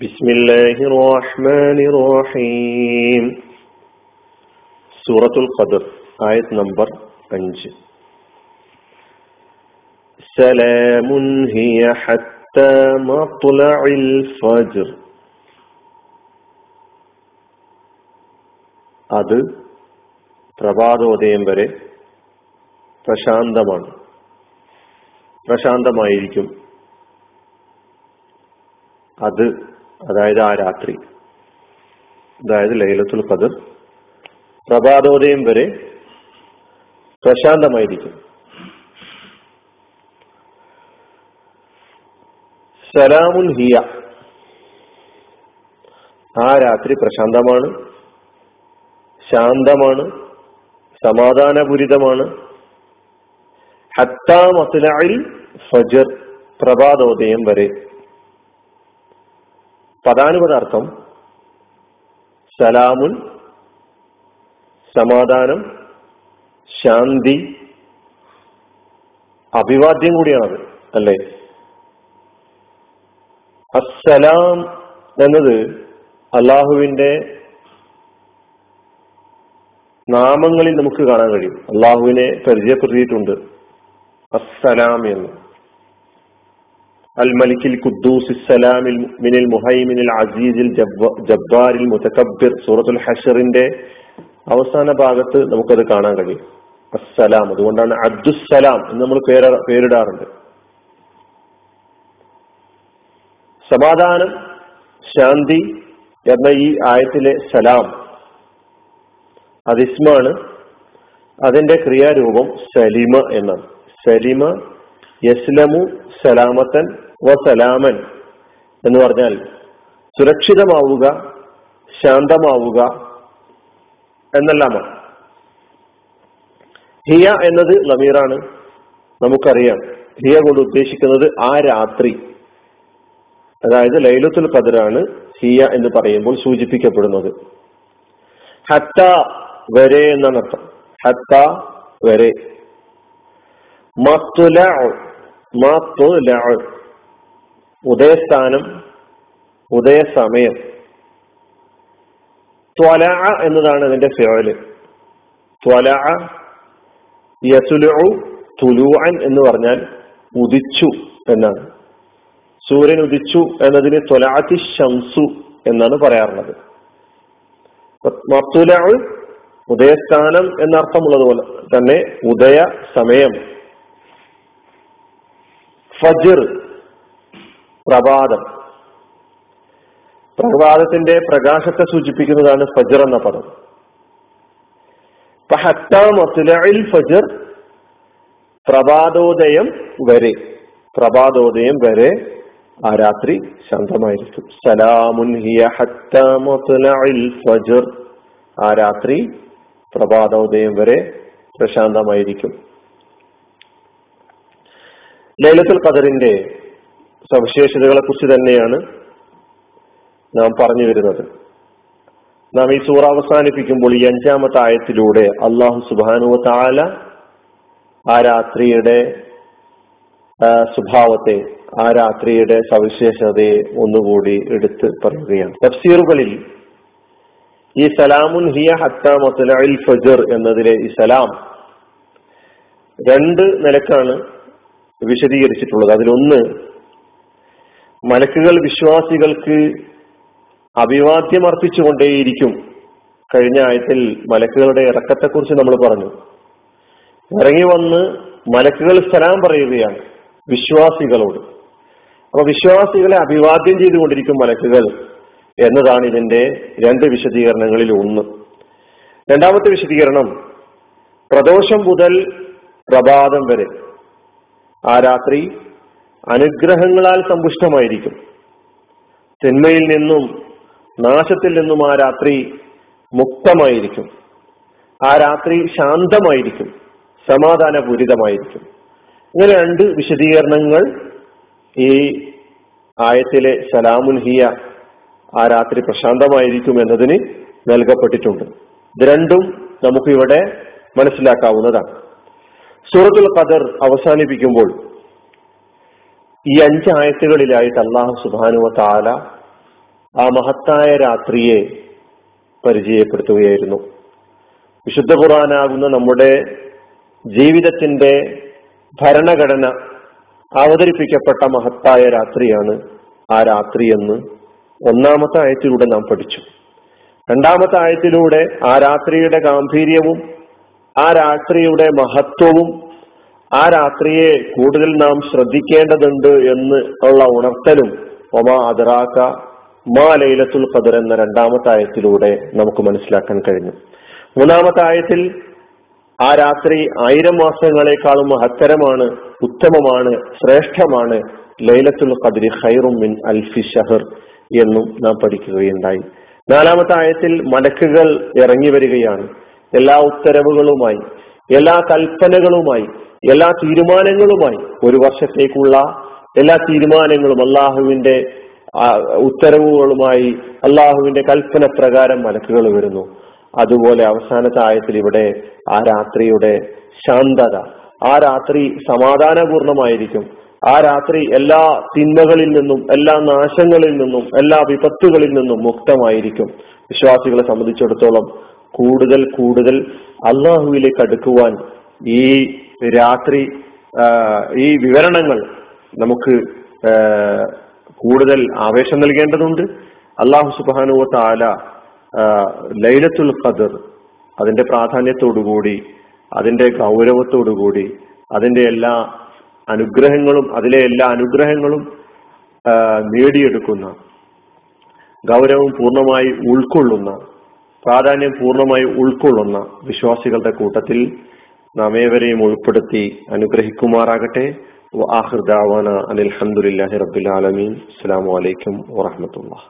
بسم الله الرحمن الرحيم سورة القدر آية نمبر 5 سلام هي حتى مطلع الفجر അത് പ്രഭാതോദയം വരെ പ്രശാന്തമാണ് പ്രശാന്തമായിരിക്കും അത് അതായത് ആ രാത്രി അതായത് ലൈലത്തുൽ ഖദർ പ്രഭാതോദയം വരെ പ്രശാന്തമായിരിക്കും. സലാമുൽ ഹിയ ആ രാത്രി പ്രശാന്തമാണ് ശാന്തമാണ് സമാധാനപുരിതമാണ്. ഹത്താ മസ്ലയിൽ ഫജർ പ്രഭാതോദയം വരെ പദാനുപദാർത്ഥം സലാമുൻ സമാധാനം ശാന്തി അഭിവാദ്യം കൂടിയാണത് അല്ലേ? അസ്സലാം എന്നത് അള്ളാഹുവിന്റെ നാമങ്ങളിൽ നമുക്ക് കാണാൻ കഴിയും. അള്ളാഹുവിനെ പരിചയപ്പെടുത്തിയിട്ടുണ്ട്. അസ്സലാം എന്ന്. الملك القدوس السلام من المهيمن العزيز الجبار المتكبر സൂറത്തുൽ ഹഷറിന്റെ അവസാന ഭാഗത്ത് നമുക്കത് കാണാൻ കഴിയും അസ്സലാം അതുകൊണ്ടാണ് അബ്ദുസ്സലാം എന്ന് നമ്മൾ പേര് പേരിടാറുണ്ട് സമാധാനം ശാന്തി എന്ന ഈ ആയത്തിലെ സലാം അതിസ്മാണ് അതിന്റെ ക്രിയാരൂപം സലിമ എന്നാണ് സലിമ യസ്ലമു സലാമത്തൻ വസലാമൻ എന്ന് പറഞ്ഞാൽ സുരക്ഷിതമാവുക ശാന്തമാവുക എന്നെല്ലാമാണ്. ഹിയ എന്നത് ലമീറാണ് നമുക്കറിയാം ഹിയ കൊണ്ട് ഉദ്ദേശിക്കുന്നത് ആ രാത്രി. അതായത് ലൈലത്തുൽ ഖദറാണ് ഹിയ എന്ന് പറയുമ്പോൾ സൂചിപ്പിക്കപ്പെടുന്നത്. ഹത്ത വരെ എന്നാണ് അർത്ഥം. ഹത്ത വരെ. മത്തുല മത്തുല. ഉദയസ്ഥാനം ഉദയസമയം. ത്വല എന്നതാണ് അതിന്റെ ഫിയോൽ ത്വല യസുലു തുലുഅൻ എന്ന് പറഞ്ഞാൽ ഉദിച്ചു എന്നാണ്. സൂര്യൻ ഉദിച്ചു എന്നതിന് ത്വലാത്തി ശംസു എന്നാണ് പറയാറുള്ളത്. മത്തുല ഉദയസ്ഥാനം എന്നർത്ഥമുള്ളതുപോലെ തന്നെ ഉദയ സമയം ഫജിർ പ്രഭാതം. പ്രഭാതത്തിന്റെ പ്രകാശത്തെ സൂചിപ്പിക്കുന്നതാണ് ഫജർ എന്ന പദം. ഫജർ പ്രഭാതോദയം വരെ. പ്രഭാതോദയം വരെ ആ രാത്രി ശാന്തമായിരിക്കും. സലാമുൻ ഹിയ ഫജർ. ആ രാത്രി പ്രഭാതോദയം വരെ പ്രശാന്തമായിരിക്കും. ലൈലത്തുൽ ഖദറിന്റെ സവിശേഷതകളെ കുറിച്ച് തന്നെയാണ് നാം പറഞ്ഞു വരുന്നത്. നാം ഈ സൂറ അവസാനിപ്പിക്കുമ്പോൾ ഈ അഞ്ചാമത്തെ ആയത്തിലൂടെ അള്ളാഹു സുബാനു താല ആ രാത്രിയുടെ സ്വഭാവത്തെ ആ രാത്രിയുടെ സവിശേഷതയെ ഒന്നുകൂടി എടുത്ത് പറയുകയാണ്. തഫ്സീറുകളിൽ ഈ സലാമുൻ ഹിയ ഹത്ത മത്തുലൽ ഫജർ എന്നതിലെ ഈ സലാം രണ്ട് നിലക്കാണ് വിശദീകരിച്ചിട്ടുള്ളത്. അതിലൊന്ന് മലക്കുകൾ വിശ്വാസികൾക്ക് അഭിവാദ്യം അർപ്പിച്ചുകൊണ്ടേയിരിക്കും കഴിഞ്ഞ ആയത്തിൽ മലക്കുകളുടെ ഇറക്കത്തെക്കുറിച്ച് നമ്മൾ പറഞ്ഞു. ഇറങ്ങി വന്ന് മലക്കുകൾ സലാം പറയുകയാണ് വിശ്വാസികളോട്. അപ്പൊ വിശ്വാസികളെ അഭിവാദ്യം ചെയ്തുകൊണ്ടിരിക്കും മലക്കുകൾ എന്നതാണ് ഇതിന്റെ രണ്ട് വിശദീകരണങ്ങളിൽ ഒന്ന്. രണ്ടാമത്തെ വിശദീകരണം പ്രദോഷം മുതൽ പ്രഭാതം വരെ. ആ രാത്രി അനുഗ്രഹങ്ങളാൽ സമ്പുഷ്ടമായിരിക്കും. തിന്മയിൽ നിന്നും നാശത്തിൽ നിന്നും ആ രാത്രി മുക്തമായിരിക്കും. ആ രാത്രി ശാന്തമായിരിക്കും. സമാധാനപൂരിതമായിരിക്കും. ഇങ്ങനെ രണ്ട് വിശദീകരണങ്ങൾ ഈ ആയത്തിലെ സലാമുൽ ഹിയ ആ രാത്രി പ്രശാന്തമായിരിക്കും എന്നതിന് നൽകപ്പെട്ടിട്ടുണ്ട്. ഇത് രണ്ടും നമുക്കിവിടെ മനസ്സിലാക്കാവുന്നതാണ്. സൂറത്തുൽ ഖദർ അവസാനിപ്പിക്കുമ്പോൾ ഈ അഞ്ചായത്തുകളിലായിട്ട് അള്ളാഹു സുബാനുവ താല ആ മഹത്തായ രാത്രിയെ പരിചയപ്പെടുത്തുകയായിരുന്നു. വിശുദ്ധ ഖുറാനാകുന്ന നമ്മുടെ ജീവിതത്തിന്റെ ഭരണഘടന അവതരിപ്പിക്കപ്പെട്ട മഹത്തായ രാത്രിയാണ് ആ രാത്രി എന്ന് ഒന്നാമത്തെ ആയത്തിലൂടെ നാം പഠിച്ചു. രണ്ടാമത്തെ ആയത്തിലൂടെ ആ രാത്രിയുടെ ഗാംഭീര്യവും ആ രാത്രിയുടെ മഹത്വവും ആ രാത്രിയെ കൂടുതൽ നാം ശ്രദ്ധിക്കേണ്ടതുണ്ട് എന്ന് ഉള്ള ഉണർത്തലും ഒമാ അതറാക്ക മാ ലൈലത്തുൽ ഖദർ എന്ന രണ്ടാമത്തെ ആയത്തിലൂടെ നമുക്ക് മനസ്സിലാക്കാൻ കഴിഞ്ഞു. മൂന്നാമത്തെ ആയത്തിൽ ആ രാത്രി ആയിരം മാസങ്ങളെക്കാളും മഹത്തരമാണ് ഉത്തമമാണ് ശ്രേഷ്ഠമാണ് ലൈലത്തുൽ ഖദരി ഖൈറും മിൻ അൽഫി ഷഹർ എന്നും നാം പഠിക്കുകയുണ്ടായി. നാലാമത്തെ ആയത്തിൽ മലക്കുകൾ ഇറങ്ങി വരികയാണ്. എല്ലാ ഉത്തരവുകളുമായി എല്ലാ കൽപ്പനകളുമായി എല്ലാ തീരുമാനങ്ങളുമായി ഒരു വർഷത്തേക്കുള്ള എല്ലാ തീരുമാനങ്ങളും അള്ളാഹുവിന്റെ ഉത്തരവുകളുമായി അള്ളാഹുവിന്റെ കൽപ്പന പ്രകാരം മലക്കുകൾ വരുന്നു. അതുപോലെ അവസാനത്തെ ആയത്തിൽ ഇവിടെ ആ രാത്രിയുടെ ശാന്തത. ആ രാത്രി സമാധാനപൂർണമായിരിക്കും. ആ രാത്രി എല്ലാ തിന്മകളിൽ നിന്നും എല്ലാ നാശങ്ങളിൽ നിന്നും എല്ലാ വിപത്തുകളിൽ നിന്നും മുക്തമായിരിക്കും. വിശ്വാസികളെ സംബന്ധിച്ചിടത്തോളം കൂടുതൽ കൂടുതൽ അള്ളാഹുവിലേക്ക് അടുക്കുവാൻ ഈ രാത്രി ഈ വിവരണങ്ങൾ നമുക്ക് കൂടുതൽ ആവേശം നൽകേണ്ടതുണ്ട്. അള്ളാഹു സുബാനുവ താല ലൈലത്തുൽ ഖദർ അതിന്റെ പ്രാധാന്യത്തോടുകൂടി അതിന്റെ ഗൗരവത്തോടുകൂടി അതിന്റെ എല്ലാ അനുഗ്രഹങ്ങളും അതിലെ എല്ലാ അനുഗ്രഹങ്ങളും നേടിയെടുക്കുന്ന ഗൗരവം പൂർണമായി ഉൾക്കൊള്ളുന്ന പ്രാധാന്യം പൂർണമായി ഉൾക്കൊള്ളുന്ന വിശ്വാസികളുടെ കൂട്ടത്തിൽ നാം ഏവരെയും ഉൾപ്പെടുത്തി അനുഗ്രഹിക്കുമാറാകട്ടെ. അനിൽഹമുല്ലാഹി റബ്ബുൽ ആലമീൻ. അസ്സാം വലൈക്കും വാഹമത്തുള്ള